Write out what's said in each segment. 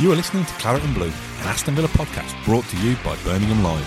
You are listening to Claret and Blue, an Aston Villa podcast brought to you by Birmingham Live.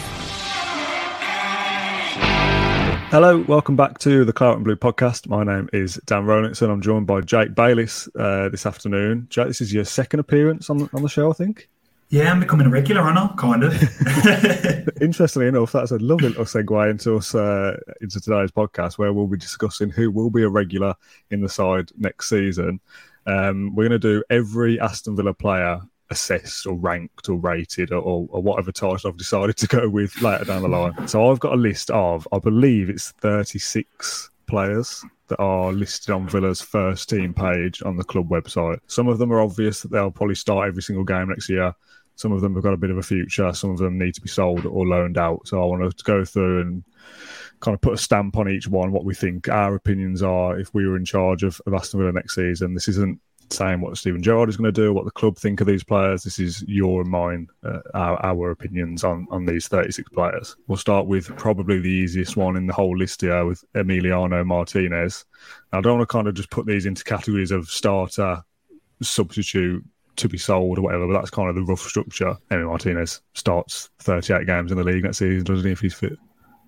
Hello, welcome back to the Claret and Blue podcast. My name is Dan Rolinson. I'm joined by Jake Bayliss uh, this afternoon. Jake, this is your second appearance on, on the show, I think. Yeah, I'm becoming a regular, aren't I? Kind of. Interestingly enough, that's a lovely little segue into us uh, into today's podcast, where we'll be discussing who will be a regular in the side next season. Um, we're going to do every Aston Villa player assessed or ranked or rated or, or, whatever title I've decided to go with later down the line. So I've got a list of, I believe it's 36 players that are listed on Villa's first team page on the club website. Some of them are obvious that they'll probably start every single game next year. Some of them have got a bit of a future. Some of them need to be sold or loaned out. So I want to go through and kind of put a stamp on each one, what we think our opinions are if we were in charge of, of Aston Villa next season. This isn't saying what Steven Gerrard is going to do, what the club think of these players. This is your and mine, uh, our, our opinions on, on these 36 players. We'll start with probably the easiest one in the whole list here with Emiliano Martinez. Now, I don't want to kind of just put these into categories of starter, substitute, to be sold or whatever, but that's kind of the rough structure. Emi Martinez starts 38 games in the league next season, doesn't he, if he's fit?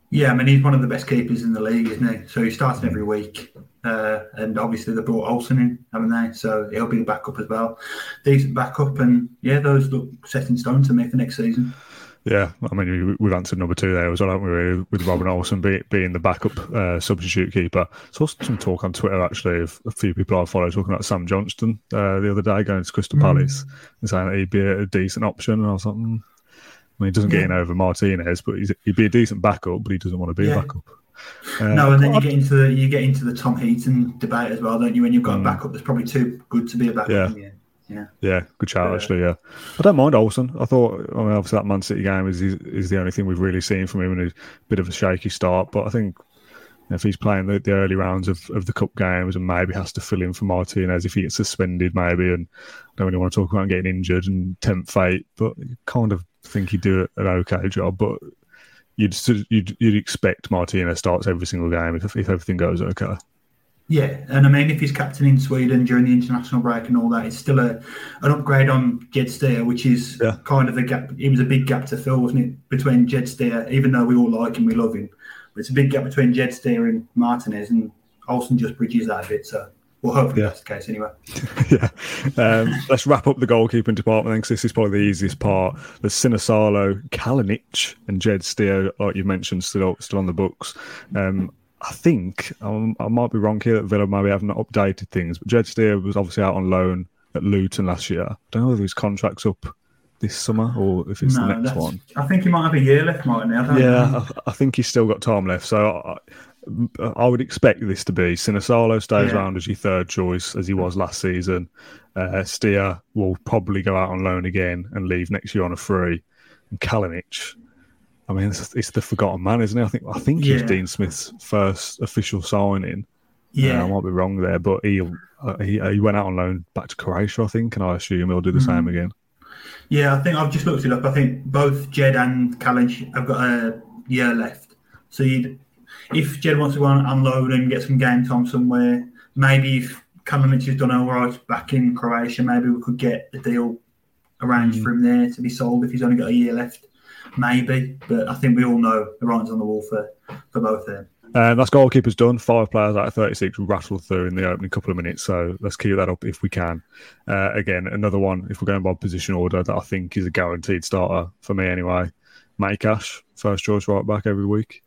Yeah, I mean, he's one of the best keepers in the league, isn't he? So he's starting every week. Uh, and obviously they brought Olsen in, haven't they? So he'll be the backup as well. Decent backup, and yeah, those look set in stone to me for next season. Yeah, I mean, we've answered number two there as well, haven't we? With Robin Olsen be, being the backup uh, substitute keeper. There's also some talk on Twitter, actually, of a few people I follow talking about Sam Johnstone uh, the other day going to Crystal mm. Palace and saying that he'd be a, decent option. And I was like, mm, I mean, he doesn't get in over Martinez, but he'd be a decent backup, but he doesn't want to be yeah. a backup. Uh, no, and then you get into the you get into the Tom Heaton debate as well, don't you? When you've got mm. a backup that's probably too good to be a backup. Yeah. Yeah. Yeah, good shout actually. Yeah, I don't mind Olsen. I thought, I mean, obviously that Man City game is is the only thing we've really seen from him, and a bit of a shaky start. But I think if he's playing the, the early rounds of, of the cup games and maybe has to fill in for Martinez if he gets suspended, maybe, and I don't really want to talk about getting injured and tempt fate, but kind of think he'd do an okay job. But you'd you'd, you'd expect Martinez starts every single game if, if everything goes okay. Yeah, and I mean, if he's captain in Sweden during the international break and all that, it's still a an upgrade on Jed Steer, which is yeah. kind of a gap. It was a big gap to fill, wasn't it, between Jed Steer, even though we all like him, we love him. But it's a big gap between Jed Steer and Martinez, and Olsen just bridges that a bit. So well, hopefully yeah. that's the case anyway. yeah. Um, let's wrap up the goalkeeping department because this is probably the easiest part. The Sinisalo, Kalinic, and Jed Steer, like you mentioned, still still on the books. Um, I think um, I might be wrong here that Villa maybe haven't updated things, but Jed Steer was obviously out on loan at Luton last year. I don't know if his contract's up this summer or if it's no, the next one. I think he might have a year left, mightn't he? yeah, I, I, think he's still got time left. So I, I would expect this to be Sinisalo stays yeah. around as your third choice, as he was last season. Uh, Steer will probably go out on loan again and leave next year on a free. And Kalinic, I mean, it's, it's, the forgotten man, isn't he? I think I think yeah. he's Dean Smith's first official signing. Yeah, uh, I might be wrong there, but he uh, he he went out on loan back to Croatia, I think, and I assume he'll do the mm. same again. Yeah, I think I've just looked it up. I think both Jed and Kalinic have got a year left, so you'd if Jed wants to go on unload and get some game time somewhere, maybe if Kalinic has done all right back in Croatia, maybe we could get a deal arranged mm. for him there to be sold if he's only got a year left. Maybe, but I think we all know the writing's on the wall for, for both of them. And that's goalkeepers done. Five players out of 36 rattled through in the opening couple of minutes. So let's keep that up if we can. Uh, again, another one, if we're going by position order, that I think is a guaranteed starter for me anyway. Matty Cash, first choice right back every week.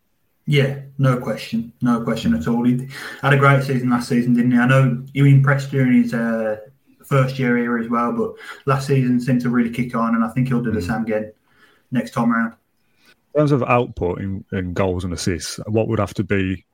Yeah, no question, no question at all. He had a great season last season, didn't he? I know he impressed during his uh, first year here as well, but last season seemed to really kick on, and I think he'll do the mm. same again next time around. In terms of output in, in goals and assists, what would have to be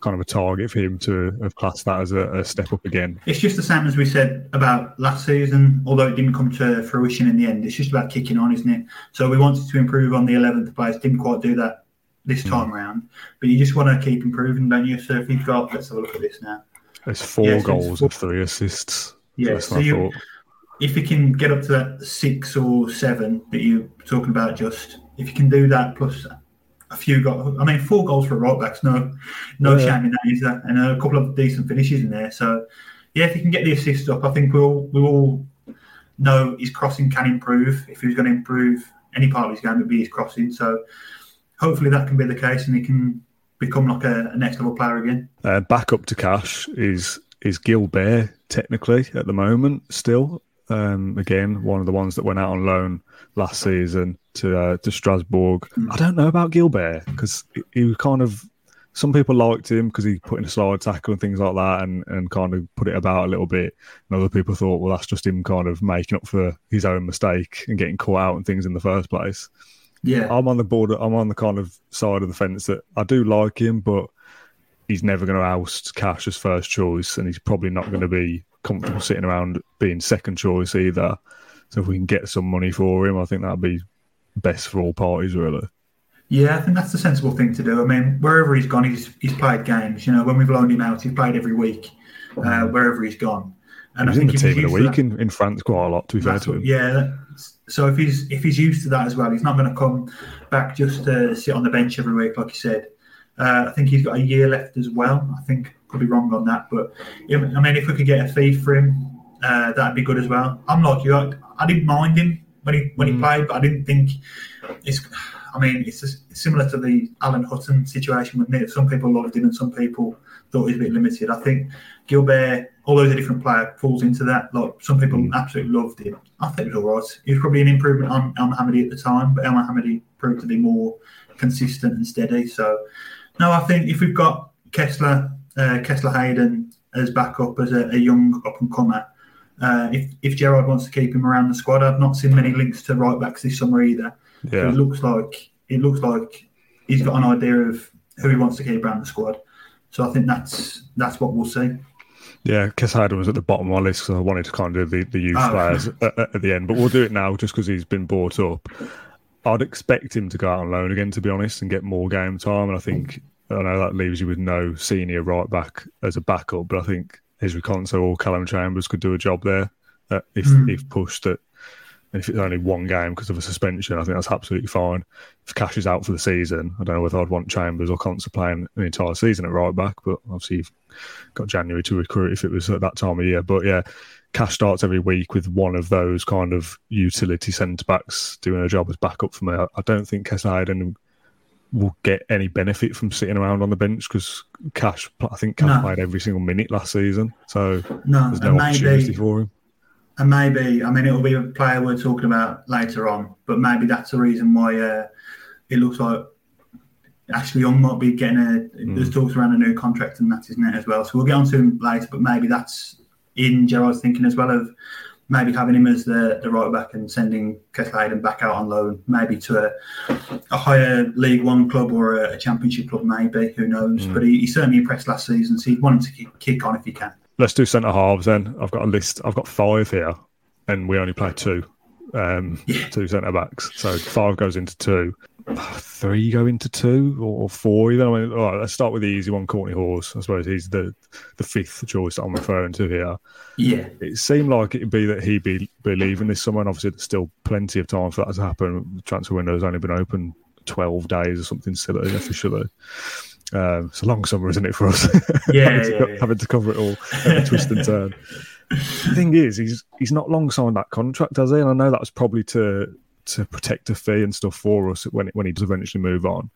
kind of a target for him to have classed that as a, a, step up again. It's just the same as we said about last season, although it didn't come to fruition in the end. It's just about kicking on, isn't it? So we wanted to improve on the 11th place, didn't quite do that this hmm. time mm. round. But you just want to keep improving, don't you? So if you've got, let's have a look at this now. It's four yeah, goals and three assists. Yeah, so you, if you can get up to that six or seven that you're talking about, just if you can do that plus a few goals, I mean, four goals for a right backs, no, no yeah. shame in that, is that? And a couple of decent finishes in there. So, yeah, if you can get the assists up, I think we'll we will know his crossing can improve. If he's going to improve any part of his game, it'd be his crossing. So hopefully that can be the case, and he can become like a, a next level player again. Uh, back up to cash is is Gilbert technically at the moment still. Um, again, one of the ones that went out on loan last season to uh, to Strasbourg. Mm. I don't know about Gilbert because he, he was kind of some people liked him because he put in a slide tackle and things like that and, and kind of put it about a little bit. And other people thought, well, that's just him kind of making up for his own mistake and getting caught out and things in the first place. Yeah. I'm on the border, I'm on the kind of side of the fence that I do like him, but he's never going to oust Cash as first choice and he's probably not going to be comfortable sitting around being second choice either. So if we can get some money for him, I think that'd be best for all parties, really. Yeah, I think that's the sensible thing to do. I mean, wherever he's gone, he's he's played games. You know, when we've loaned him out, he's played every week, uh, wherever he's gone. And he's I think in the team in a week in, in France quite a lot. To be fair to him, yeah. So if he's if he's used to that as well, he's not going to come back just to sit on the bench every week, like you said. Uh, I think he's got a year left as well. I think could be wrong on that, but I mean, if we could get a fee for him, uh, that'd be good as well. I'm like you. I, I didn't mind him when he when mm. he played, but I didn't think it's I mean, it's similar to the Alan Hutton situation with Nick. Some people loved him and some people thought he was a bit limited. I think Gilbert, although he's a different player, falls into that. Like some people mm. absolutely loved him. I think it was all right. He was probably an improvement on El Mohamady at the time, but El Mohamady proved to be more consistent and steady. So, no, I think if we've got Kesler, uh, Kesler Hayden as backup as a, a young up and comer, uh, if if Gerrard wants to keep him around the squad, I've not seen many links to right backs this summer either. Yeah. it looks like it looks like he's got an idea of who he wants to keep around the squad. So I think that's that's what we'll see. Yeah, Kesler-Hayden was at the bottom of my list because I wanted to kind of do the, the youth oh. players at, at, the end, but we'll do it now just because he's been brought up. I'd expect him to go out on loan again, to be honest, and get more game time. And I think I know that leaves you with no senior right back as a backup, but I think Ezri Konsa or Callum Chambers could do a job there uh, if mm. if pushed at and if it's only one game because of a suspension, I think that's absolutely fine. If Cash is out for the season, I don't know whether I'd want Chambers or Konsa playing an entire season at right back, but obviously you've got January to recruit if it was at that time of year. But yeah, Cash starts every week with one of those kind of utility centre backs doing a job as backup for me. I, don't think Kesler-Hayden will get any benefit from sitting around on the bench because Cash, I think Cash no. played every single minute last season, so no, there's no opportunity for him. And maybe, I mean, it'll be a player we're talking about later on, but maybe that's the reason why uh, it looks like Ashley Young might be getting a. Mm. There's talks around a new contract and that, isn't it, as well? So we'll get on to him later, but maybe that's in Gerrard's thinking as well of maybe having him as the, the right back and sending Kesler back out on loan, maybe to a, a higher League One club or a, a Championship club, maybe. Who knows? Mm. But he, he, certainly impressed last season, so he'd want him to kick, kick on if he can. Let's do centre halves then. I've got a list. I've got five here, and we only play two, um, yeah. two centre backs. So five goes into two, three go into two, or four even. I mean, all right, let's start with the easy one, Kortney Hause. I suppose he's the the fifth choice that I'm referring to here. Yeah, it seemed like it'd be that he'd be, be leaving this summer, and obviously there's still plenty of time for that to happen. The transfer window has only been open twelve days or something silly officially. Um, it's a long summer, isn't it, for us? Yeah, having, to, yeah, yeah. having to cover it all, every twist and turn. the thing is, he's he's not long signed that contract, has he? And I know that was probably to to protect a fee and stuff for us when when he does eventually move on.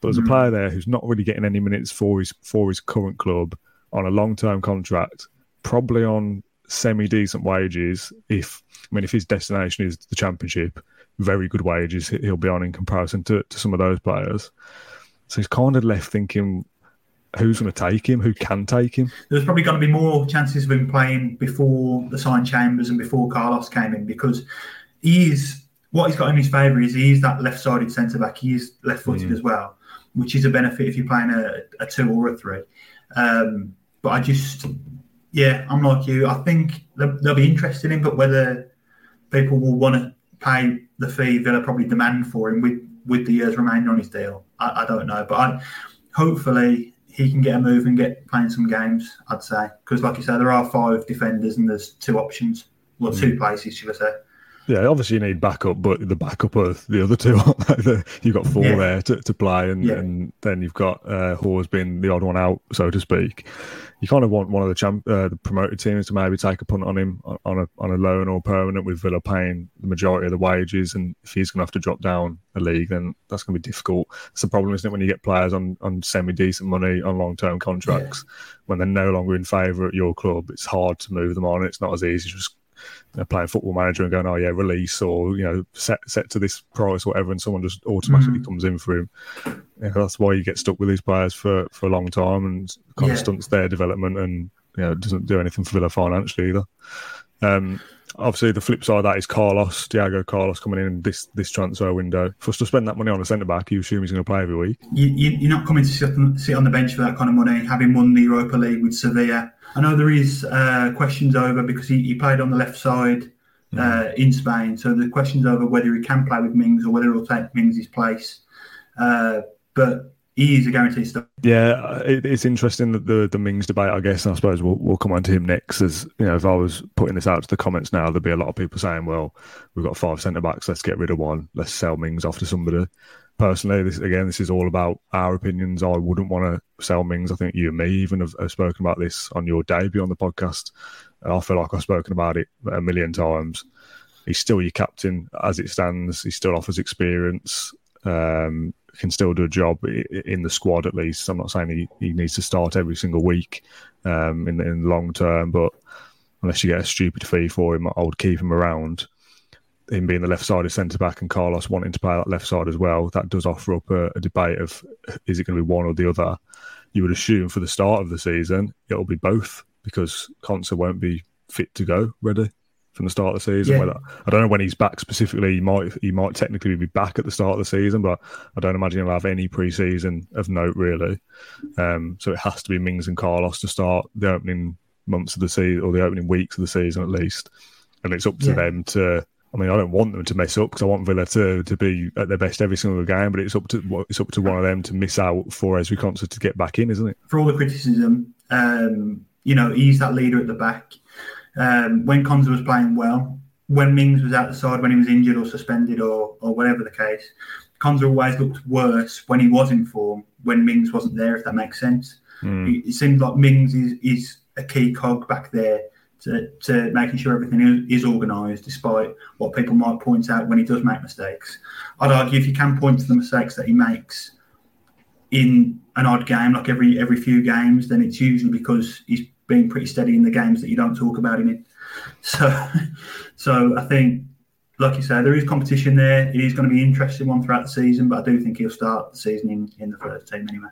But there's mm. a player there who's not really getting any minutes for his for his current club on a long term contract, probably on semi decent wages. If I mean, if his destination is the championship, very good wages he'll be on in comparison to, to some of those players. So he's kind of left thinking, who's going to take him? Who can take him? There's probably going to be more chances of him playing before the sign Chambers and before Carlos came in because he's what he's got in his favour is he's that left-sided centre back. He is left-footed mm. as well, which is a benefit if you're playing a, a two or a three. Um, but I just, yeah, I'm like you. I think they'll, they'll be interested in, him, but whether people will want to pay the fee they'll probably demand for him with with the years remaining on his deal. I, I don't know, but I, hopefully he can get a move and get playing some games. I'd say because, like you said, there are five defenders and there's two options, well, mm. two places, should I say? Yeah, obviously you need backup, but the backup of the other two, you've got four yeah. there to, to play, and, yeah. and then you've got uh, Hause being the odd one out, so to speak. You kind of want one of the champ, uh, the promoted teams to maybe take a punt on him on a on a loan or permanent, with Villa paying the majority of the wages, and if he's going to have to drop down a league, then that's going to be difficult. It's the problem, isn't it, when you get players on on semi decent money on long term contracts, yeah. when they're no longer in favour at your club, it's hard to move them on. It's not as easy just playing football manager and going, oh yeah, release or you know set set to this price or whatever, and someone just automatically mm. comes in for him. Yeah, that's why you get stuck with these players for, for a long time and kind yeah. of stunts their development and you know doesn't do anything for Villa financially either. Um, obviously, the flip side of that is Carlos, Diego Carlos coming in this this transfer window. For us to spend that money on a centre back, you assume he's going to play every week. You, are not coming to sit on, sit on the bench for that kind of money, having won the Europa League with Sevilla I know there is uh, questions over because he, he, played on the left side hmm. uh, in Spain. So the questions over whether he can play with Mings or whether he'll take Mings' place. Uh, but he is a guaranteed stuff. Yeah, it, it's interesting that the the Mings debate. I guess and I suppose we'll we'll come on to him next. As you know, if I was putting this out to the comments now, there'd be a lot of people saying, "Well, we've got five centre backs. Let's get rid of one. Let's sell Mings off to somebody." Personally, this again, this is all about our opinions. I wouldn't want to sell Mings. I think you and me even have, have, spoken about this on your debut on the podcast. I feel like I've spoken about it a million times. He's still your captain as it stands. He still offers experience. Um, can still do a job in the squad at least. I'm not saying he, he needs to start every single week um, in, in the long term, but unless you get a stupid fee for him, I would keep him around him being the left sided centre back and Carlos wanting to play that left side as well, that does offer up a, a debate of is it going to be one or the other. You would assume for the start of the season it'll be both because Konsa won't be fit to go ready from the start of the season. Yeah. I don't know when he's back specifically. He might he might technically be back at the start of the season, but I don't imagine he'll have any preseason of note really. Um, so it has to be Mings and Carlos to start the opening months of the season or the opening weeks of the season at least, and it's up to yeah. them to I mean, I don't want them to mess up because I want Villa to, to be at their best every single game. But it's up to it's up to one of them to miss out for Ezri Konsa to get back in, isn't it? For all the criticism, um, you know, he's that leader at the back. Um, when Konsa was playing well, when Mings was out the side, when he was injured or suspended or or whatever the case, Konsa always looked worse when he was in form. When Mings wasn't there, if that makes sense. Mm. It, it seems like Mings is is a key cog back there to, to making sure everything is, is organised, despite what people might point out when he does make mistakes. I'd argue if you can point to the mistakes that he makes in an odd game, like every every few games, then it's usually because he's been pretty steady in the games that you don't talk about him in. So, so I think, like you say, there is competition there. It is going to be an interesting one throughout the season, but I do think he'll start the season in, in the first team anyway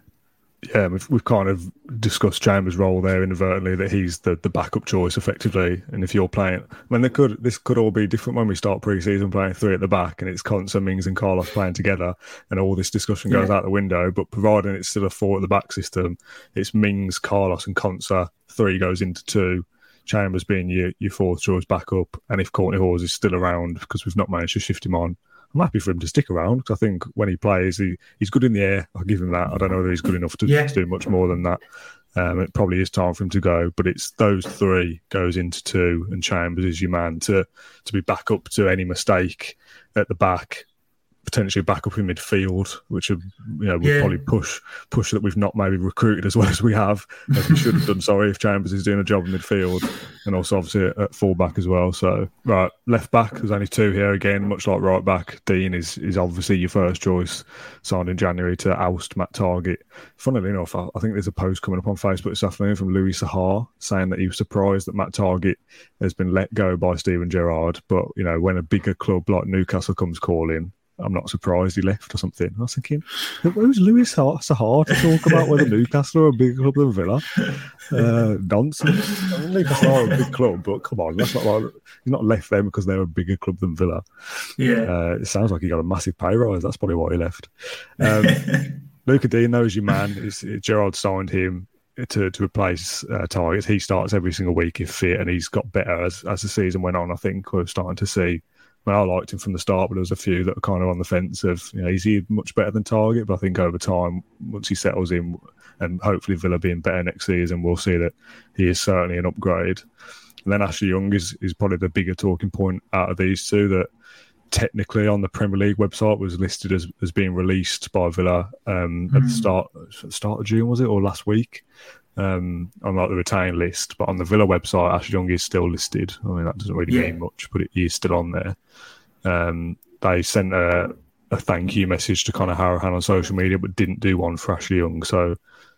yeah, we've, we've kind of discussed Chambers' role there inadvertently that he's the, the backup choice effectively. And if you're playing, I mean, they could this could all be different when we start pre-season playing three at the back and it's Konsa, Mings, and Carlos playing together, and all this discussion goes yeah. out the window. But providing it's still a four at the back system, it's Mings, Carlos, and Konsa. Three goes into two. Chambers being your, your fourth choice backup, and if Kortney Hause is still around because we've not managed to shift him on, I'm happy for him to stick around because I think when he plays, he, he's good in the air. I'll give him that. I don't know whether he's good enough to, yeah. to do much more than that. Um, it probably is time for him to go, but it's those three goes into two, and Chambers is your man to to be back up to any mistake at the back potentially back up in midfield, which would you know would yeah. probably push push that we've not maybe recruited as well as we have, as we should have done. Sorry if Chambers is doing a job in midfield, and also obviously at, at fullback as well. So right, left back. There's only two here again, much like right back. Digne is is obviously your first choice, signed in January to oust Matt Targett. Funnily enough, I, I think there's a post coming up on Facebook this afternoon from Louis Saha saying that he was surprised that Matt Targett has been let go by Steven Gerrard, but you know when a bigger club like Newcastle comes calling I'm not surprised he left or something. I was thinking, who's Louis Saha to talk about whether Newcastle are a bigger club than Villa? Uh, nonsense. Newcastle are a big club, but come on, that's not like he's not left them because they're a bigger club than Villa. Yeah, uh, it sounds like he got a massive pay rise. That's probably why he left. Um, Lucas Digne knows your man. It's, Gerrard signed him to to replace uh, Targett. He starts every single week if fit, and he's got better as as the season went on. I think we're starting to see I, mean, I liked him from the start, but there was a few that were kind of on the fence of, you know, is he much better than Targett? But I think over time, once he settles in, and hopefully Villa being better next season, we'll see that he is certainly an upgrade. And then Ashley Young is, is probably the bigger talking point out of these two that technically on the Premier League website was listed as, as being released by Villa um, mm. at the hmm. start start of June was it or last week um, on like the retained list, but on the Villa website Ashley Young is still listed. I mean that doesn't really yeah. mean much, but it is still on there. Um, they sent a, a thank you message to Conor Hourihane on social media, but didn't do one for Ashley Young. So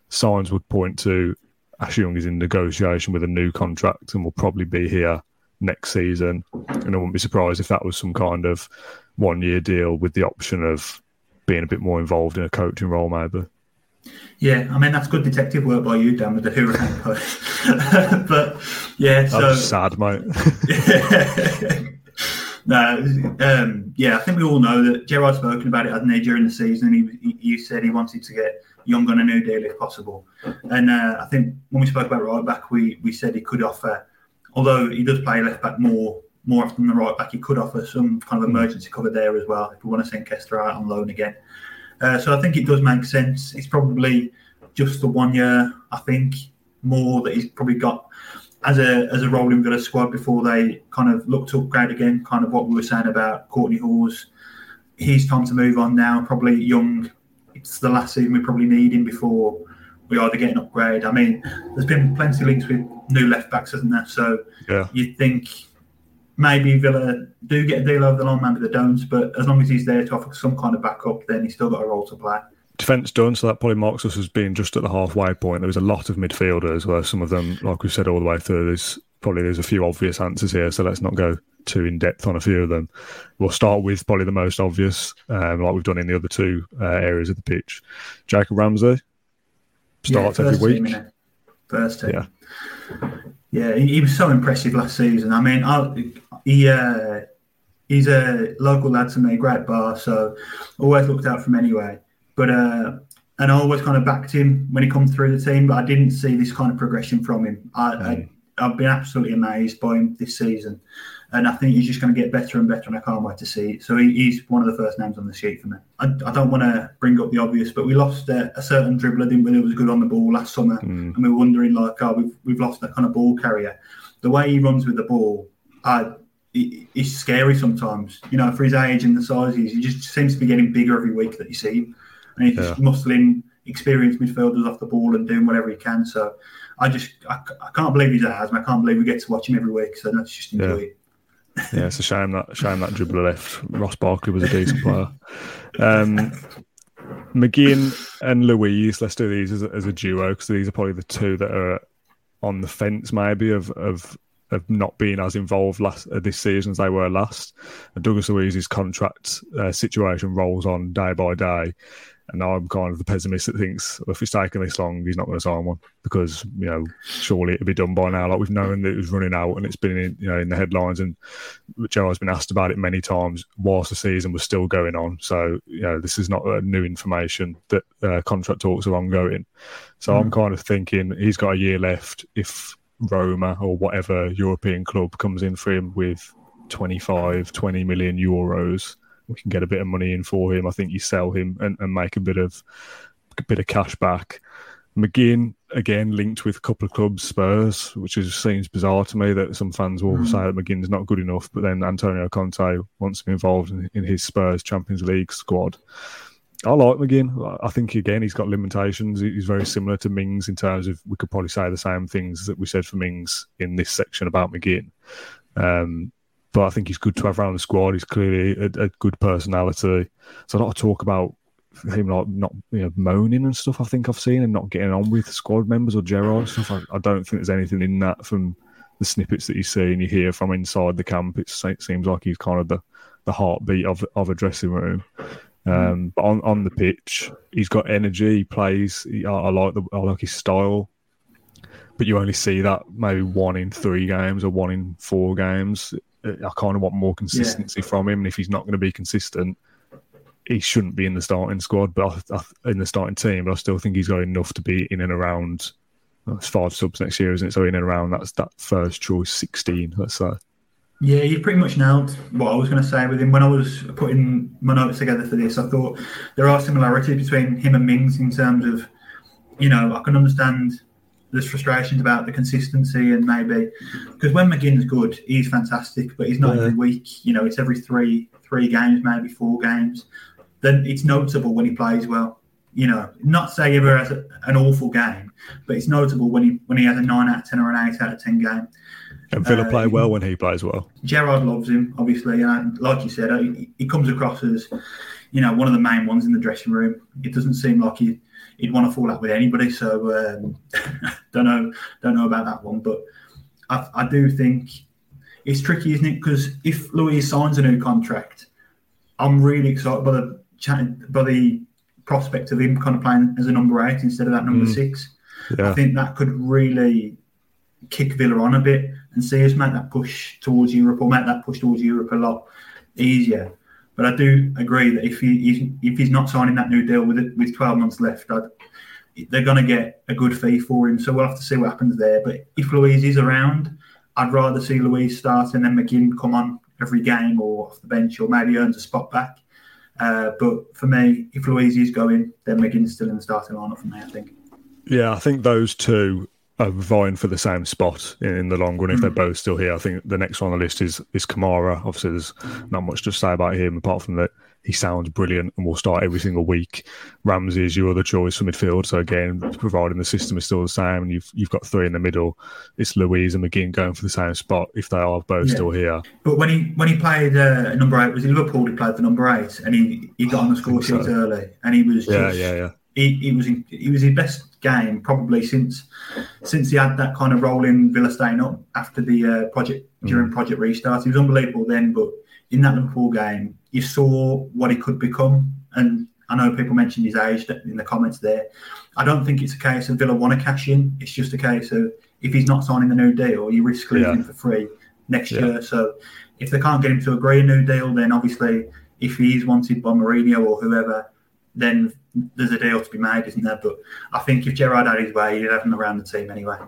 signs would point to Ashley Young is in negotiation with a new contract and will probably be here next season. And I wouldn't be surprised if that was some kind of one year deal with the option of being a bit more involved in a coaching role, maybe. Yeah, I mean that's good detective work by you, Dan, with the Hourihane post. but yeah, so sad, mate. no, um, yeah, I think we all know that Gerrard's spoken about it, hasn't he, during the season? He, he, he said he wanted to get Young on a new deal if possible. And uh, I think when we spoke about right back, we we said he could offer although he does play left back more more often than right back, he could offer some kind of hmm. emergency cover there as well if we want to send Kesler out on loan again. Uh, so I think it does make sense. It's probably just the one year, I think, more that he's probably got as a as a role in Villa squad before they kind of look to upgrade again. Kind of what we were saying about Kortney Hause. He's time to move on now. Probably young. It's the last season we probably need him before we either get an upgrade. I mean, there's been plenty of links with new left backs, hasn't there? So yeah. you'd think maybe Villa do get a deal over the line, maybe they don't. But as long as he's there to offer some kind of backup, then he's still got a role to play. Defence done, so that probably marks us as being just at the halfway point. There was a lot of midfielders where some of them, like we said all the way through, there's probably there's a few obvious answers here. So let's not go too in depth on a few of them. We'll start with probably the most obvious, um, like we've done in the other two uh, areas of the pitch. Jacob Ramsey, starts yeah, every week. Team, first team. Yeah. Yeah, he, he, was so impressive last season. I mean, I, he uh, he's a local lad to me, Great Barr, so always looked out for him anyway. But uh, and I always kind of backed him when he come through the team, but I didn't see this kind of progression from him. I. I I've been absolutely amazed by him this season and I think he's just going to get better and better, and I can't wait to see it. So he, he's one of the first names on the sheet for me. I, I don't want to bring up the obvious, but we lost a, a certain dribbler, didn't we? Who was good on the ball last summer, mm. and we were wondering like, oh, we've we've lost that kind of ball carrier. The way he runs with the ball, uh, it's scary sometimes. You know, for his age and the size he is, he just seems to be getting bigger every week that you see him, and he's yeah. just muscling experienced midfielders off the ball and doing whatever he can. So. I just I, I can't believe he's at Asthma. I can't believe we get to watch him every week. So let's just enjoy yeah. it yeah, it's a shame that shame that dribbler left. Ross Barkley was a decent player. Um, McGinn and Luiz, let's do these as a, as a duo because these are probably the two that are on the fence, maybe of of of not being as involved last uh, this season as they were last. And Douglas Luiz's contract uh, situation rolls on day by day, and I'm kind of the pessimist that thinks well, if it's taking this long, he's not going to sign one because you know surely it'd be done by now. Like we've known that it was running out and it's been in you know in the headlines, and Joe has been asked about it many times whilst the season was still going on. So you know this is not new information that uh, contract talks are ongoing. So mm. I'm kind of thinking he's got a year left. If Roma or whatever European club comes in for him with 25, 20 million euros we can get a bit of money in for him. I think you sell him and, and make a bit of a bit of cash back. McGinn again linked with a couple of clubs, Spurs, which is, seems bizarre to me that some fans will mm. say that McGinn's not good enough, but then Antonio Conte wants to be involved in, in his Spurs Champions League squad. I like McGinn. I think again he's got limitations. He's very similar to Mings in terms of we could probably say the same things that we said for Mings in this section about McGinn. Um, but I think he's good to have around the squad. He's clearly a, a good personality. So a lot of talk about him not not you know moaning and stuff. I think I've seen and not getting on with squad members or Gerrard stuff. I, I, don't think there's anything in that from the snippets that you see and you hear from inside the camp. it seems like he's kind of the, the heartbeat of of a dressing room. Um, but on, on the pitch, he's got energy. He plays. He, I, I, like the I like his style. But you only see that maybe one in three games or one in four games. I kind of want more consistency yeah. from him. And if he's not going to be consistent, he shouldn't be in the starting squad, but I, I, in the starting team. But I still think he's got enough to be in and around. That's five subs next year, isn't it? So in and around that's that first choice sixteen. Let's say. Yeah, you pretty much nailed what I was going to say with him. When I was putting my notes together for this, I thought there are similarities between him and Mings in terms of, you know, I can understand there's frustrations about the consistency and maybe because when McGinn's good, he's fantastic, but he's not Yeah. every week. You know, it's every three three games, maybe four games. Then it's notable when he plays well. You know, not say he ever has a, an awful game, but it's notable when he when he has a nine out of ten or an eight out of ten game. And Villa Uh, play well when he plays well. Gerrard loves him, obviously, and like you said, he, he comes across as, you know, one of the main ones in the dressing room. It doesn't seem like he, he'd want to fall out with anybody. So um, don't know, don't know about that one, but I, I do think it's tricky, isn't it? Because if Luiz signs a new contract, I'm really excited by the by the prospect of him kind of playing as a number eight instead of that number Mm. six. I think that could really kick Villa on a bit and see us make that push towards Europe or make that push towards Europe a lot easier. But I do agree that if he if he's not signing that new deal with it, with 12 months left, I'd, they're going to get a good fee for him. So we'll have to see what happens there. But if Luiz is around, I'd rather see Luiz start and then McGinn come on every game or off the bench or maybe earns a spot back. Uh, but for me, if Luiz is going, then McGinn's still in the starting lineup for me, I think. yeah. I think those two are vying for the same spot in, in the long run if they're both still here. I think the next one on the list is is Kamara. Obviously, there's not much to say about him apart from that he sounds brilliant and will start every single week. Ramsey is your other choice for midfield. So again, providing the system is still the same and you've you've got three in the middle, it's Luiz and McGinn going for the same spot if they are both Yeah. still here. But when he when he played uh, number eight, was it Liverpool? He played for number eight, and he, he got on the score think so. sheet early, and he was Yeah, yeah, yeah. He, he was in, he was his best game probably since since he had that kind of role in Villa staying up after the uh, project during Project Restart. He was unbelievable then, but in that Liverpool game, you saw what he could become. And I know people mentioned his age in the comments there. I don't think it's a case of Villa want to cash in. It's just a case of if he's not signing the new deal, you risk losing Yeah. him for free next Yeah. year. So if they can't get him to agree a new deal, then obviously if he is wanted by Mourinho or whoever, then there's a deal to be made, isn't there? But I think if Gerrard had his way, he'd have him around the team anyway.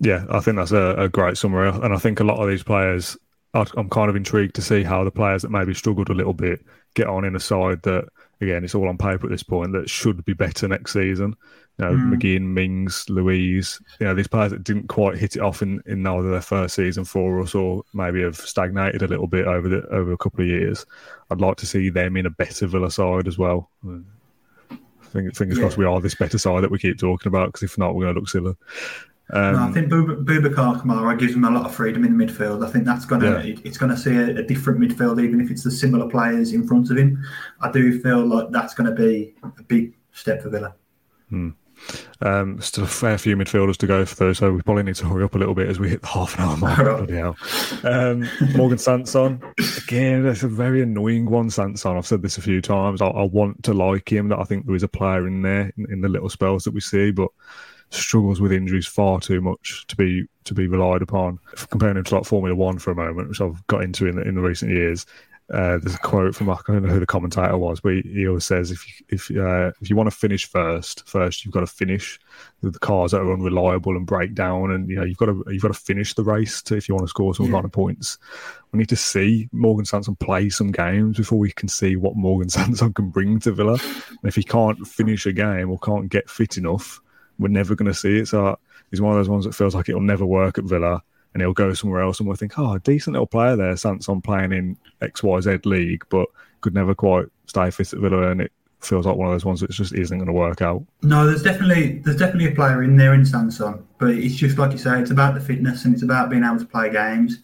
Yeah, I think that's a, a great summary, and I think a lot of these players, I- I'm kind of intrigued to see how the players that maybe struggled a little bit get on in a side that, again, it's all on paper at this point that should be better next season. You know, Mm. McGinn, Mings, Luiz, you know, these players that didn't quite hit it off in, in either their first season for us or maybe have stagnated a little bit over the over a couple of years. I'd like to see them in a better Villa side as well. Fingers, fingers Yeah. crossed we are this better side that we keep talking about because if not, we're going to look silly. Um, No, I think Bub- Boubacar Kamara gives him a lot of freedom in the midfield. I think that's going to Yeah. it, it's going to see a, a different midfield, even if it's the similar players in front of him. I do feel like that's going to be a big step for Villa. Um, still a fair few midfielders to go through, so we probably need to hurry up a little bit as we hit the half an hour mark. Bloody hell. Um, Morgan Sanson, again, that's a very annoying one. Sanson, I've said this a few times. I, I want to like him. That I think there is a player in there in, in the little spells that we see, but struggles with injuries far too much to be to be relied upon. If comparing him to like Formula One for a moment, which I've got into in the, in the recent years, uh, there's a quote from I don't know who the commentator was, but he, he always says if you, if uh, if you want to finish first, first you've got to finish the cars that are unreliable and break down, and you know you've got to you've got to finish the race to, if you want to score some Yeah. kind of points. We need to see Morgan Sanson play some games before we can see what Morgan Sanson can bring to Villa. And if he can't finish a game or can't get fit enough, we're never going to see it. So he's one of those ones that feels like it'll never work at Villa and he'll go somewhere else and we'll think, oh, a decent little player there, Sanson playing in XYZ league, but could never quite stay fit at Villa. And it feels like one of those ones that just isn't going to work out. No, there's definitely there's definitely a player in there in Sanson, but it's just like you say, it's about the fitness and it's about being able to play games.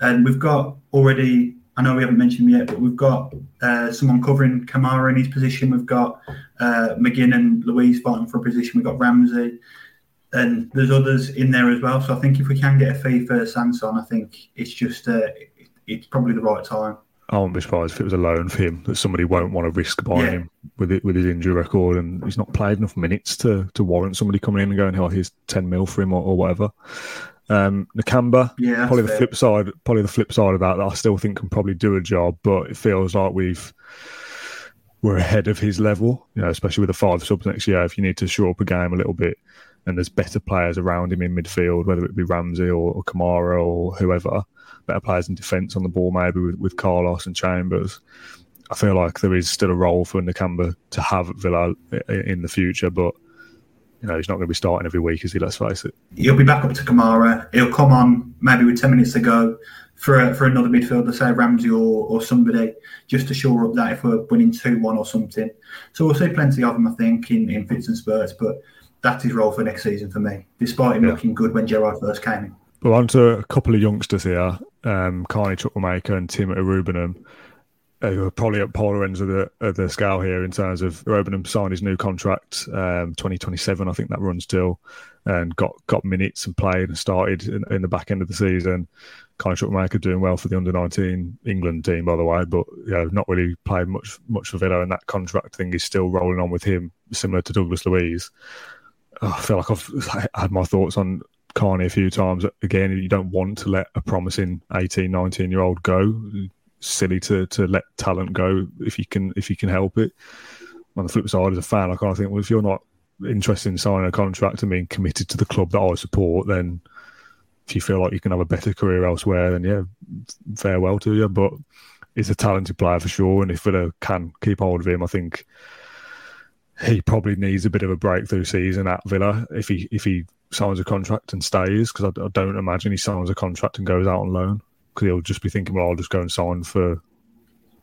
And we've got already, I know we haven't mentioned yet, but we've got uh, someone covering Kamara in his position. We've got uh, McGinn and Luiz fighting for a position. We've got Ramsey, and there's others in there as well. So I think if we can get a fee for Sanson, I think it's just uh, it's probably the right time. I wouldn't be surprised if it was a loan for him that somebody won't want to risk buying Yeah. him with it, with his injury record, and he's not played enough minutes to to warrant somebody coming in and going, "Oh, here's ten mil for him" or, or whatever. Um, Nakamba, Yeah, probably the fair. flip side. Probably the flip side of that, that I still think can probably do a job, but it feels like we've we're ahead of his level. You know, especially with the five subs next year. If you need to shore up a game a little bit, and there's better players around him in midfield, whether it be Ramsey or, or Kamara or whoever, better players in defence on the ball, maybe with, with Carlos and Chambers. I feel like there is still a role for Nakamba to have at Villa in the future, but you know, he's not going to be starting every week, is he? Let's face it. He'll be back up to Kamara. He'll come on maybe with 10 minutes to go for a, for another midfielder, say Ramsey or, or somebody, just to shore up that if we're winning 2 1 or something. So we'll see plenty of him, I think, in, in fits and spurts. But that's his role for next season for me, despite him yeah. looking good when Gerrard first came in. Well, on to a couple of youngsters here um, Carney Chukwuemeka and Tim Iroegbunam who are probably at polar ends of the of the scale here in terms of Iroegbunam signed his new contract, um, 2027, I think that runs till, and got got minutes and played and started in, in the back end of the season. Of Chukwuemeka doing well for the under 19 England team, by the way, but yeah, not really played much much for Villa, and that contract thing is still rolling on with him, similar to Douglas Luiz. I feel like I've had my thoughts on Carney a few times. Again, you don't want to let a promising 18, 19 year old go silly to to let talent go if you can if you can help it. On the flip side, as a fan, I kind of think, well, if you're not interested in signing a contract and being committed to the club that I support, then if you feel like you can have a better career elsewhere, then yeah, farewell to you. But he's a talented player for sure, and if Villa can keep hold of him, I think he probably needs a bit of a breakthrough season at Villa if he if he signs a contract and stays because I, I, don't imagine he signs a contract and goes out on loan because he'll just be thinking, well, I'll just go and sign for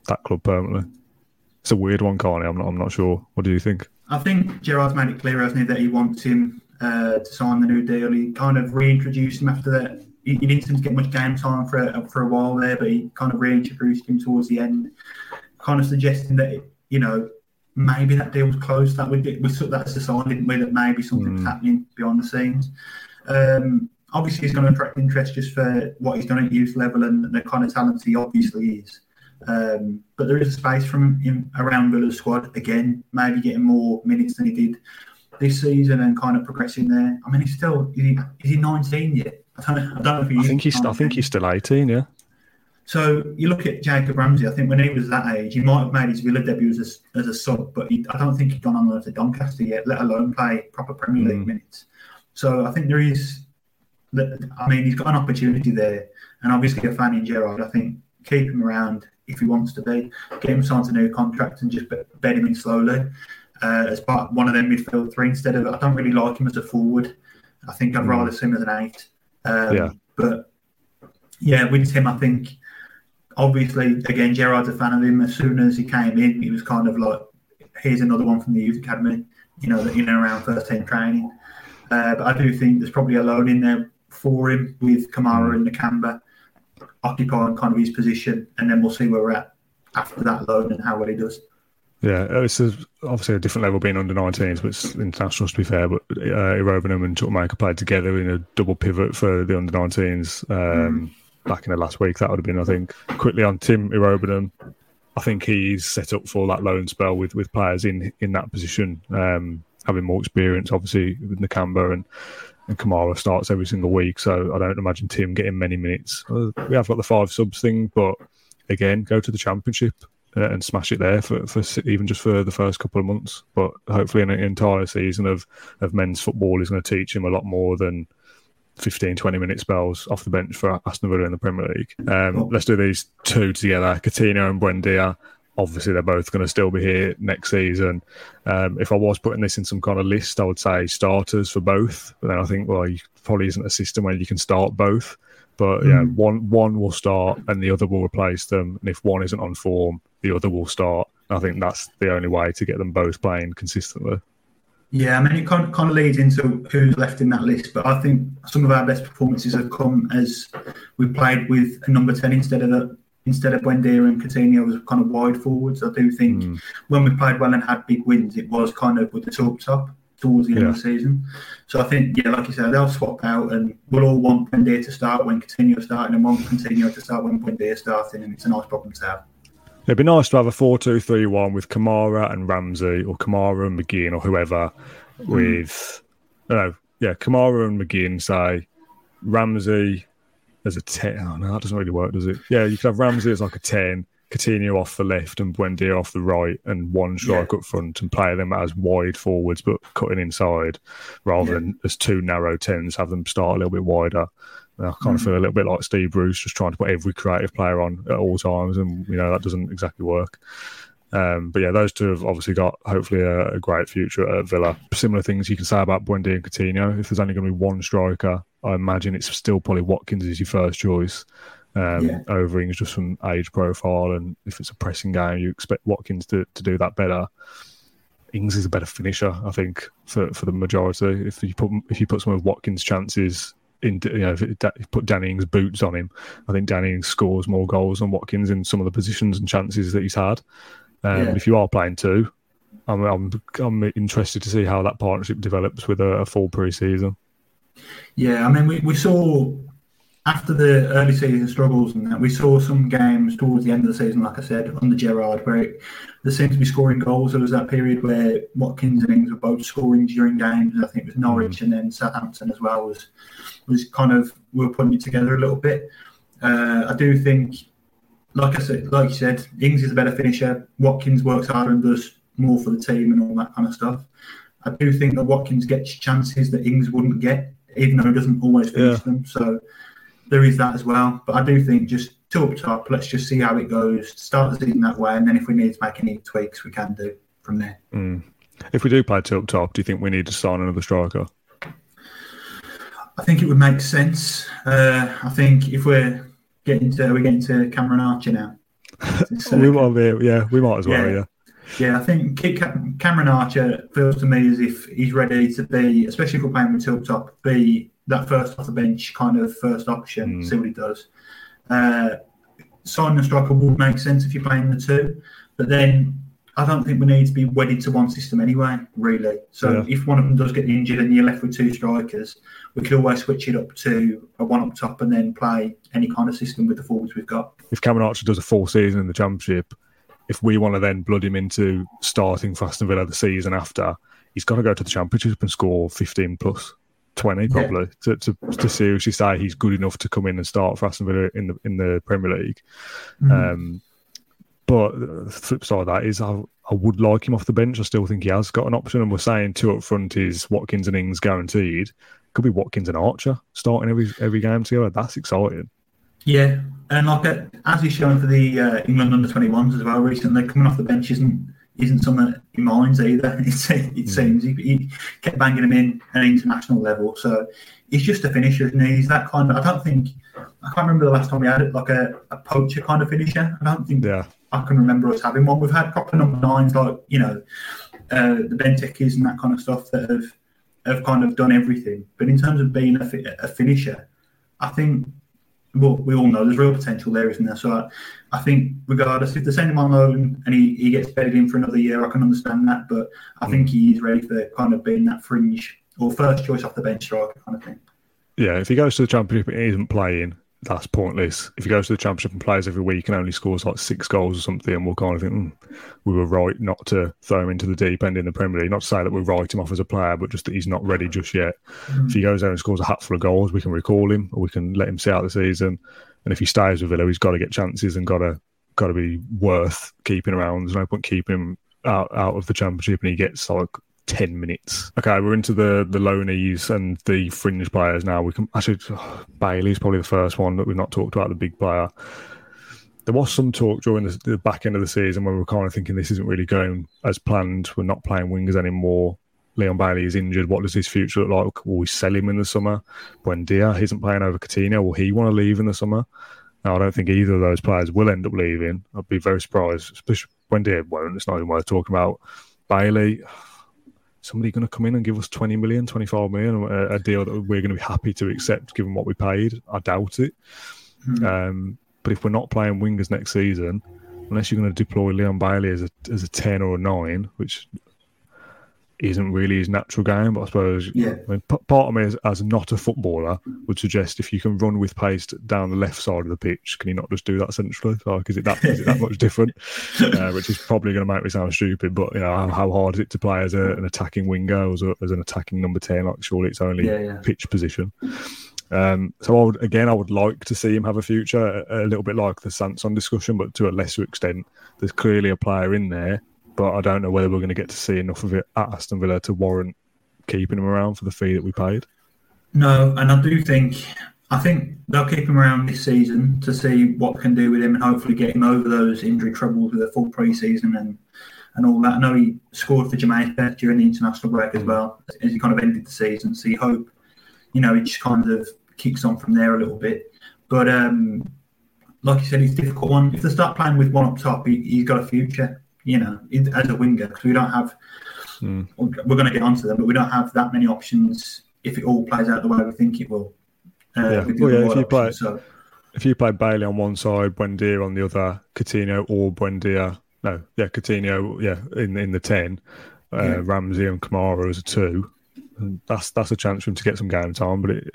that club permanently. It's a weird one, Carney. I'm not. I'm not sure. What do you think? I think Gerrard's made it clear, hasn't he, that he wants him uh, to sign the new deal. He kind of reintroduced him after that. He, he didn't seem to get much game time for a, for a while there, but he kind of reintroduced him towards the end, kind of suggesting that you know maybe that deal was closed. That we we took that as a sign, didn't we, that maybe something's mm. happening behind the scenes. Um, obviously he's going to attract interest just for what he's done at youth level and the kind of talent he obviously is. Um, but there is a space from him around Villa's squad again, maybe getting more minutes than he did this season and kind of progressing there. I mean, he's still is he, is he 19 yet? I don't, I don't know if he I think he's 19. I think he's still 18. Yeah. So you look at Jacob Ramsey. I think when he was that age, he might have made his Villa debut as a, as a sub, but he, I don't think he'd gone on to Doncaster yet, let alone play proper Premier League mm. minutes. So I think there is I mean, he's got an opportunity there, and obviously a fan in Gerrard. I think keep him around if he wants to be. Get him signed a new contract and just bed him in slowly uh, as part one of their midfield three instead of. I don't really like him as a forward. I think I'd mm. rather see him as an eight. Um, yeah. But yeah, with him, I think obviously again Gerrard's a fan of him. As soon as he came in, he was kind of like, "Here's another one from the youth academy." You know, in and around first team training. Uh, but I do think there's probably a loan in there for him with Kamara mm. and Nakamba occupying kind of his position, and then we'll see where we're at after that loan and how well he does. Yeah, it's a, obviously a different level being under 19s, but it's international to be fair. But uh, and Chukwuemeka played together in a double pivot for the under 19s um, mm. Back in the last week. That would have been, I think. Quickly on Tim Iroegbunam, I think he's set up for that loan spell with, with players in in that position, um, having more experience, obviously, with Nakamba and and Kamara starts every single week. So I don't imagine Tim getting many minutes. We have got the five subs thing, but again, go to the championship uh, and smash it there for, for even just for the first couple of months. But hopefully, an entire season of, of men's football is going to teach him a lot more than 15, 20 minute spells off the bench for Aston Villa in the Premier League. Um, let's do these two together Coutinho and Buendia obviously they're both going to still be here next season. Um, if I was putting this in some kind of list, I would say starters for both. But then I think, well, you probably isn't a system where you can start both. But mm. yeah, one one will start and the other will replace them. And if one isn't on form, the other will start. I think that's the only way to get them both playing consistently. Yeah, I mean, it kind of, kind of leads into who's left in that list. But I think some of our best performances have come as we played with a number 10 instead of the instead of Buendia and Coutinho was kind of wide forwards. I do think mm. when we played well and had big wins, it was kind of with the top top towards the end yeah. of the season. So I think, yeah, like you said, they'll swap out and we'll all want Buendia to start when Coutinho starting and want Coutinho to start when Buendia starting, and it's a nice problem to have. It'd be nice to have a 4 2 3 1 with Kamara and Ramsey or Kamara and McGinn or whoever mm. with, I know, yeah, Kamara and McGinn, say, Ramsey, as a 10. Oh, no, that doesn't really work, does it? Yeah, you could have Ramsey as like a 10, Coutinho off the left and Buendia off the right, and one strike yeah. up front and play them as wide forwards but cutting inside rather yeah. than as two narrow 10s, have them start a little bit wider. I kind mm-hmm. of feel a little bit like Steve Bruce just trying to put every creative player on at all times, and you know that doesn't exactly work. Um, but yeah, those two have obviously got hopefully a, a, great future at Villa. Similar things you can say about Buendia and Coutinho. If there's only going to be one striker, I imagine it's still probably Watkins is your first choice um, yeah. over Ings just from age profile. And if it's a pressing game, you expect Watkins to, to do that better. Ings is a better finisher, I think, for, for the majority. If you put if you put some of Watkins' chances in, you know, put Danny Ings' boots on him, I think Danny Ings scores more goals than Watkins in some of the positions and chances that he's had. Um, yeah. If you are playing two, I'm, I'm, I'm interested to see how that partnership develops with a, a full pre-season. Yeah, I mean, we, we saw after the early season struggles and that, we saw some games towards the end of the season, like I said, under Gerrard, where it, there seemed to be scoring goals. There was that period where Watkins and Ings were both scoring during games. I think it was Norwich mm. and then Southampton as well was was kind of we were putting it together a little bit. Uh, I do think, like I said, like you said, Ings is a better finisher. Watkins works harder and does more for the team and all that kind of stuff. I do think that Watkins gets chances that Ings wouldn't get, even though he doesn't always finish yeah. them. So there is that as well. But I do think just two up top, let's just see how it goes. Start the season that way, and then if we need to make any tweaks, we can do from there. Mm. If we do play two up top, do you think we need to sign another striker? I think it would make sense. Uh, I think if we're getting to we're getting to Cameron Archer now. So, we might be, yeah, we might as well, yeah. yeah. Yeah, I think Cameron Archer feels to me as if he's ready to be, especially if we're playing with tilt top, be that first off the bench kind of first option, mm. see what he does. Uh, signing a striker would make sense if you're playing the two, but then I don't think we need to be wedded to one system anyway, really. So yeah. if one of them does get injured and you're left with two strikers, we could always switch it up to a one up top and then play any kind of system with the forwards we've got. If Cameron Archer does a full season in the Championship, if we want to then blood him into starting for Aston Villa the season after, he's got to go to the Championship and score 15 plus. 20 probably yeah. to, to, to seriously say he's good enough to come in and start for Aston Villa in the in the Premier League. Mm. Um, but the flip side of that is I, I would like him off the bench. I still think he has got an option. And we're saying two up front is Watkins and Ings guaranteed. Could be Watkins and Archer starting every every game together. That's exciting. Yeah, and like uh, as he's shown for the uh, England under 21s as well recently, coming off the bench isn't isn't something he minds either. It, it mm. seems he, he, kept banging him in at an international level. So he's just a finisher, and he? he's that kind of. I don't think I can't remember the last time we had it like a, a poacher kind of finisher. I don't think yeah. I can remember us having one. We've had proper number nines like you know uh, the Bentekes and that kind of stuff that have have kind of done everything. But in terms of being a, a finisher, I think well, we all know there's real potential there, isn't there? So I, think, regardless, if they send him on loan and he, he gets bedded in for another year, I can understand that. But I think he is ready for kind of being that fringe or first choice off the bench striker kind of thing. Yeah, if he goes to the championship and he isn't playing, that's pointless. If he goes to the championship and plays every week and only scores like six goals or something, and we'll kind of think mm, we were right not to throw him into the deep end in the Premier League. Not to say that we write him off as a player, but just that he's not ready just yet. Mm. If he goes there and scores a hatful of goals, we can recall him or we can let him see out the season. And if he stays with Villa, he's got to get chances and got to got to be worth keeping around. There's no point keeping him out out of the championship and he gets like 10 minutes. Okay, we're into the the loanies and the fringe players now. We can actually oh, Bailey's probably the first one that we've not talked about, the big player. There was some talk during the, the back end of the season when we were kind of thinking this isn't really going as planned. We're not playing wingers anymore. Leon Bailey is injured. What does his future look like? Will we sell him in the summer? Buendia, isn't playing over Coutinho. Will he want to leave in the summer? Now, I don't think either of those players will end up leaving. I'd be very surprised, especially Buendia won't. It's not even worth talking about. Bailey, somebody going to come in and give us 20 million, 25 million, a, a deal that we're going to be happy to accept given what we paid? I doubt it. Mm-hmm. Um, but if we're not playing wingers next season, unless you're going to deploy Leon Bailey as a as a 10 or a 9, which isn't really his natural game. But I suppose yeah. I mean, p- part of me, as, as, not a footballer, would suggest if you can run with pace down the left side of the pitch, can you not just do that centrally? Like, is it that is it that much different? Uh, which is probably going to make me sound stupid. But you know, how, how hard is it to play as a, an attacking winger or as, a, as, an attacking number ten? Like, surely it's only yeah, yeah. pitch position. Um, so I would again, I would like to see him have a future, a, a little bit like the Sanson discussion, but to a lesser extent. There's clearly a player in there but I don't know whether we're going to get to see enough of it at Aston Villa to warrant keeping him around for the fee that we paid. No, and I do think I think they'll keep him around this season to see what can do with him and hopefully get him over those injury troubles with a full pre-season and and all that. I know he scored for Jamaica during the international break as well, as he kind of ended the season. So you hope, you know, it just kind of kicks on from there a little bit. But um, like you said, he's a difficult one. If they start playing with one up top, he, has got a future, you know, as a winger, because we don't have, mm. we're going to get onto them, but we don't have that many options if it all plays out the way we think it will. Uh, yeah, well, yeah if you play, so. if you play Bailey on one side, Buendia on the other, Coutinho or Buendia no, yeah, Coutinho, yeah, in in the ten, uh, yeah. Ramsey and Kamara as a two. And that's that's a chance for him to get some game time. But it,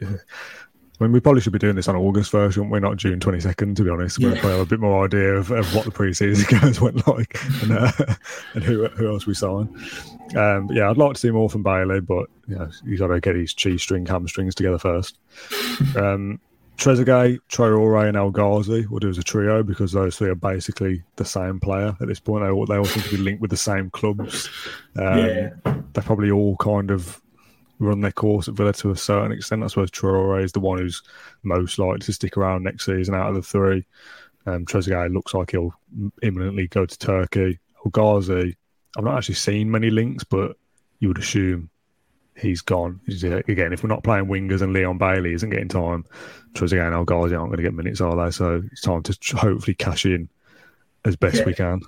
I mean, we probably should be doing this on August first, shouldn't we? Not June twenty second, to be honest. Yeah. We'll probably have a bit more idea of, of what the preseason games went like and, uh, and who who else we sign. Um, yeah, I'd like to see more from Bailey, but yeah, he's got to get his cheese string hamstrings together first. Um, Trezeguet, Traore, and El Ghazi will do as a trio because those three are basically the same player at this point. They all, they all seem to be linked with the same clubs. Um, yeah. They probably all kind of run their course at Villa to a certain extent. I suppose Traore is the one who's most likely to stick around next season out of the three. Um, Trezeguet looks like he'll imminently go to Turkey. El Ghazi, I've not actually seen many links, but you would assume he's gone. Again, if we're not playing wingers and Leon Bailey isn't getting time, Trezeguet and El Ghazi aren't going to get minutes, are they? So it's time to hopefully cash in as best yeah. we can.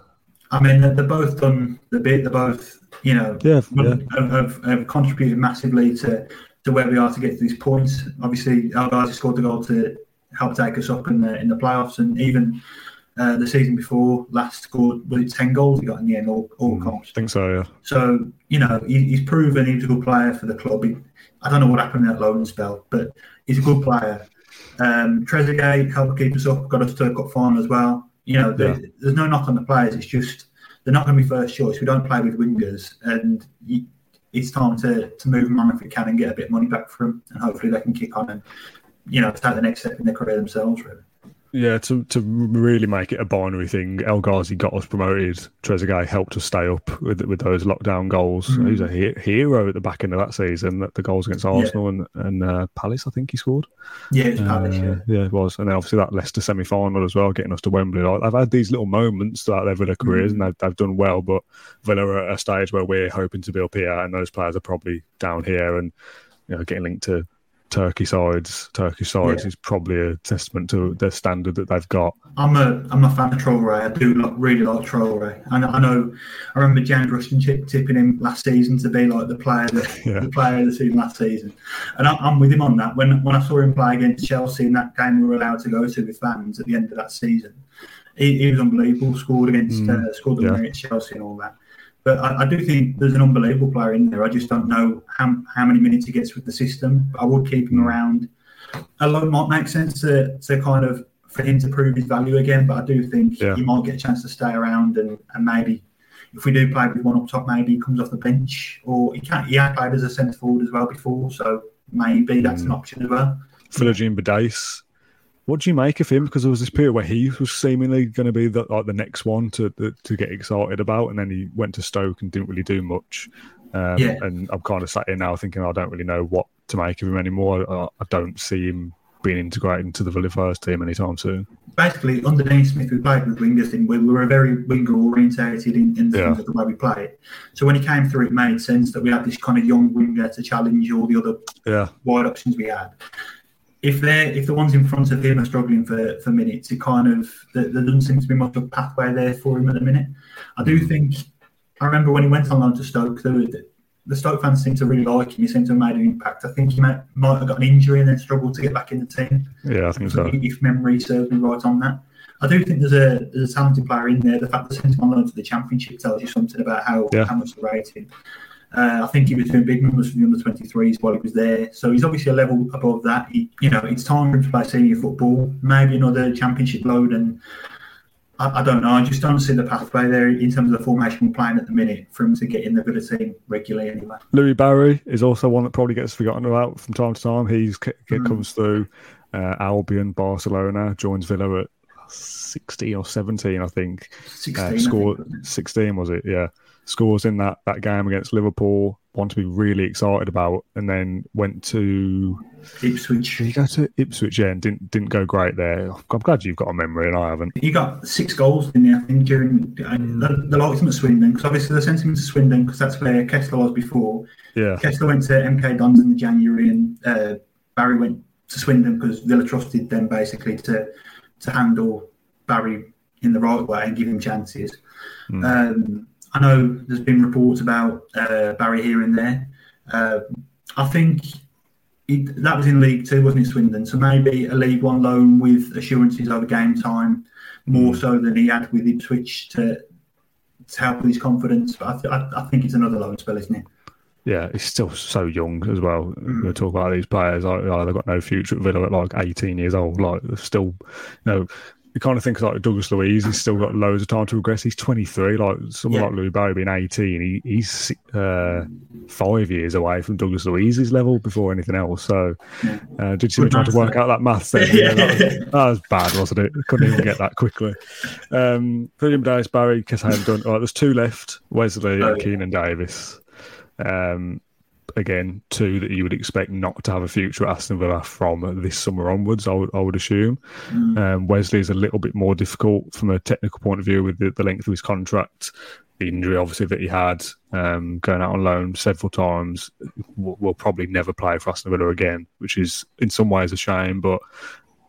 I mean, they're both done the bit. They're both, you know, yeah, yeah. Have, have, have, contributed massively to, to where we are to get to this point. Obviously, El Ghazi scored the goal to help take us up in the in the playoffs, and even uh, the season before last scored was it ten goals he got in the end all, all mm, comps. I think so, yeah. So you know he, he's proven he's a good player for the club. He, I don't know what happened in that loan spell, but he's a good player. Um, Trezeguet helped keep us up, got us to a cup final as well. You know, yeah. there's no knock on the players. It's just they're not going to be first choice. We don't play with wingers, and it's time to, to move them on if we can and get a bit of money back for them, and hopefully they can kick on and you know take the next step in their career themselves. Really. Yeah, to to really make it a binary thing, El Ghazi got us promoted. Trezeguet helped us stay up with with those lockdown goals. Mm-hmm. He was a he- hero at the back end of that season. The goals against Arsenal yeah. and and uh, Palace, I think he scored. Yeah, it Palace. Uh, yeah. yeah, it was. And then obviously that Leicester semi final as well, getting us to Wembley. Like, I've had these little moments throughout their Villa careers, mm-hmm. and they've, they've done well. But Villa are at a stage where we're hoping to be up here, and those players are probably down here, and you know, getting linked to Turkey sides, Turkish sides yeah. is probably a testament to the standard that they've got. I'm a I'm a fan of Traore. I do like, really like Traore. And I know I remember Jan Rustin tipping him last season to be like the player that, yeah. the player of the season last season. And I, am with him on that. When when I saw him play against Chelsea in that game we were allowed to go to with fans at the end of that season, he, he was unbelievable. Scored against mm, uh, scored yeah. against Chelsea and all that. But I, I, do think there's an unbelievable player in there. I just don't know how, how many minutes he gets with the system. I would keep him hmm. around. A lot might make sense to, to kind of for him to prove his value again, but I do think yeah. he might get a chance to stay around and, and maybe if we do play with one up top, maybe he comes off the bench or he can't. He had played as a centre forward as well before, so maybe that's mm. an option as well. Philogene Bidace what do you make of him? Because there was this period where he was seemingly going to be the, like the next one to to get excited about, and then he went to Stoke and didn't really do much. Um, yeah. And I'm kind of sat here now thinking I don't really know what to make of him anymore. I, I don't see him being integrated into the Villa first team anytime soon. Basically, under Dean Smith, we played with wingers, and we? we were very winger orientated in, in yeah. the way we play it. So when he came through, it made sense that we had this kind of young winger to challenge all the other yeah. wide options we had if they're if the ones in front of him are struggling for, for minutes, it kind of there, there doesn't seem to be much of a pathway there for him at the minute. I do hmm. think I remember when he went on loan to Stoke, the, the Stoke fans seemed to really like him. He seemed to have made an impact. I think he might, might have got an injury and then struggled to get back in the team. Yeah, I think so. If memory serves me right on that. I do think there's a there's a talented player in there. The fact that sent him on loan to the Championship tells you something about how, yeah. how much they're rating. Uh, I think he was doing big numbers for the under 23s while he was there. So he's obviously a level above that. He, you know, it's time for him to play senior football, maybe another championship load. And I, I, don't know. I just don't see the pathway there in terms of the formation we're playing at the minute for him to get in the Villa team regularly anyway. Louis Barry is also one that probably gets forgotten about from time to time. He's mm. comes through uh, Albion, Barcelona, joins Villa at 16 or 17, I think. 16. Uh, scored 16, was it? Yeah scores in that, that game against Liverpool. one to be really excited about, and then went to Ipswich. Did you go to Ipswich? Yeah, and didn't didn't go great there. I'm glad you've got a memory, and I haven't. You got six goals in there, I think, during uh, the, the likes him at Swindon because obviously they sent him to Swindon because that's where Kesler was before. Yeah, Kesler went to MK Dons in the January, and uh, Barry went to Swindon because Villa trusted them basically to to handle Barry in the right way and give him chances. Mm. Um, I know there's been reports about uh, Barry here and there. Uh, I think he, that was in League Two, wasn't it, Swindon? So maybe a League One loan with assurances over game time, more so than he had with Ipswich to to help with his confidence. But I, th- I, I think it's another loan spell, isn't it? Yeah, he's still so young as well. Mm. We talk about these players, like, they've got no future at Villa at like 18 years old. Like, they're still, you know, you kind of think like Douglas Luiz, he's still got loads of time to progress. He's 23, like someone yeah. like Louis Barry being 18, he, he's uh, five years away from Douglas Luiz's level before anything else. So, uh, did you see me trying to work out that maths there? yeah, that, was, that, was, bad, wasn't it? Couldn't even get that quickly. Um, William Davis, Barry, Keshaim done. All right, there's two left Wesley oh, and Keinan Davis. Um, again, two that you would expect not to have a future at Aston Villa from this summer onwards, I would, I would assume. Mm. Um, Wesley is a little bit more difficult from a technical point of view with the, the length of his contract. The injury, obviously, that he had um, going out on loan several times, will, will probably never play for Aston Villa again, which is in some ways a shame. But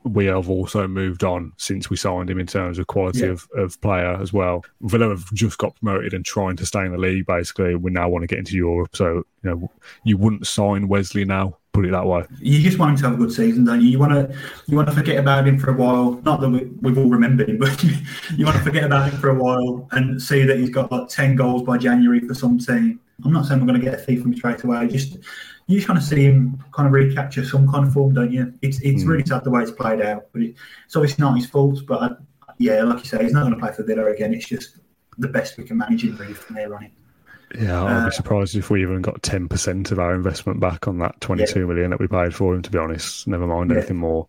we have also moved on since we signed him in terms of quality yeah. of, of player as well. Villa have just got promoted and trying to stay in the league. Basically, we now want to get into Europe. So you know, you wouldn't sign Wesley now. Put it that way. You just want him to have a good season, don't you? You want to you want to forget about him for a while. Not that we, we've all remembered him, but you want to forget about him for a while and see that he's got like ten goals by January for some team. I'm not saying we're going to get a fee from him straight away. Just you just kind of see him kind of recapture some kind of form, don't you? It's it's mm. really sad the way it's played out, but it, it's obviously not his fault. But I, yeah, like you say, he's not going to play for Villa again. It's just the best we can manage him really from there on in. Yeah, I'd uh, be surprised if we even got ten percent of our investment back on that twenty-two yeah. million that we paid for him. To be honest, never mind yeah. anything more.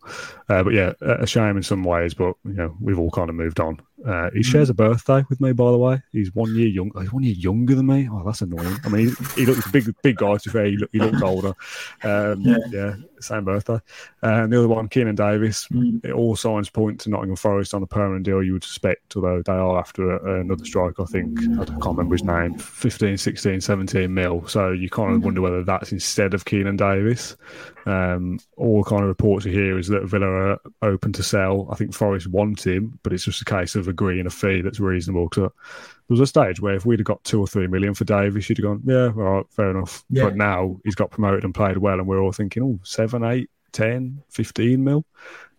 Uh, but yeah, a shame in some ways, but you know we've all kind of moved on. Uh, he shares a birthday with me, by the way. He's one year young. He's one year younger than me. Oh, that's annoying. I mean, he, he looks big, big guy. To be fair, he, look, he looks older. Um, yeah. yeah. Same birthday. Uh, and the other one, Keinan Davis. Mm. all signs point to Nottingham Forest on a permanent deal. You would suspect, although they are after a, another strike. I think I can't remember his name. 15, 16, 17 mil. So you kind of mm. wonder whether that's instead of Keinan Davis. Um, all kind of reports you hear is that Villa are open to sell. I think Forest want him, but it's just a case of agreeing a fee that's reasonable. Because there was a stage where if we'd have got two or three million for Davis, you'd have gone, yeah, all right, fair enough. Yeah. But now he's got promoted and played well, and we're all thinking, oh, seven, eight, 10, 15 mil.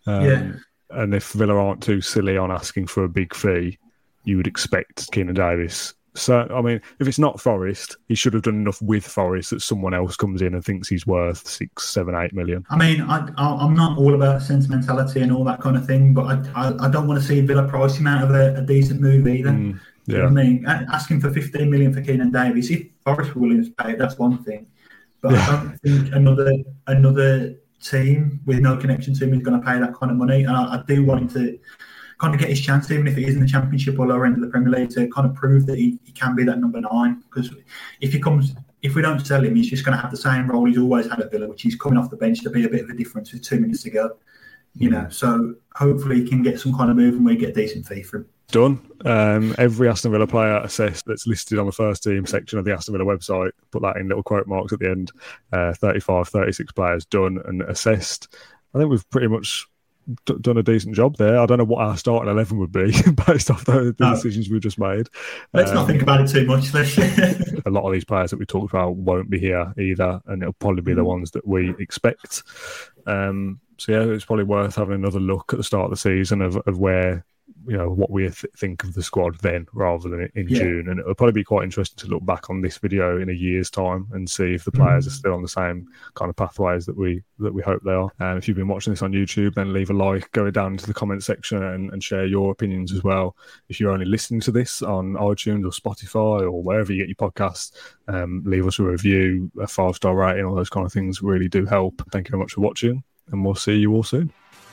Um, yeah. And if Villa aren't too silly on asking for a big fee, you would expect Keinan Davis so, I mean, if it's not Forest, he should have done enough with Forest that someone else comes in and thinks he's worth six, seven, eight million. I mean, I, am not all about sentimentality and all that kind of thing, but I, I, I don't want to see Villa price him out of a, a decent move either. Mm, yeah. You know I mean, asking for 15 million for Keinan Davis, if Forest to pay that's one thing. But yeah. I don't think another another team with no connection to him is going to pay that kind of money. And I, I do want him to kind of get his chance, even if it is in the Championship or lower end of the Premier League, to kind of prove that he, he can be that number nine. Because if he comes, if we don't sell him, he's just going to have the same role he's always had at Villa, which is coming off the bench to be a bit of a difference with two minutes to go. You mm. know, so hopefully he can get some kind of move and we get a decent fee for him. Done. Um, every Aston Villa player assessed that's listed on the first team section of the Aston Villa website, put that in little quote marks at the end. Uh, 35, 36 players done and assessed. I think we've pretty much d- done a decent job there. I don't know what our starting eleven would be based off the, the no. decisions we've just made. Let's um, not think about it too much. a lot of these players that we talked about won't be here either, and it'll probably be mm. the ones that we expect. Um, so yeah, it's probably worth having another look at the start of the season of, of where you know what we th- think of the squad then rather than in yeah. June. And it'll probably be quite interesting to look back on this video in a year's time and see if the players mm. are still on the same kind of pathways that we that we hope they are. And if you've been watching this on YouTube, then leave a like, go down into the comment section and, and share your opinions as well. If you're only listening to this on iTunes or Spotify or wherever you get your podcasts, um, leave us a review, a five star rating, all those kind of things really do help. Thank you very much for watching, and we'll see you all soon.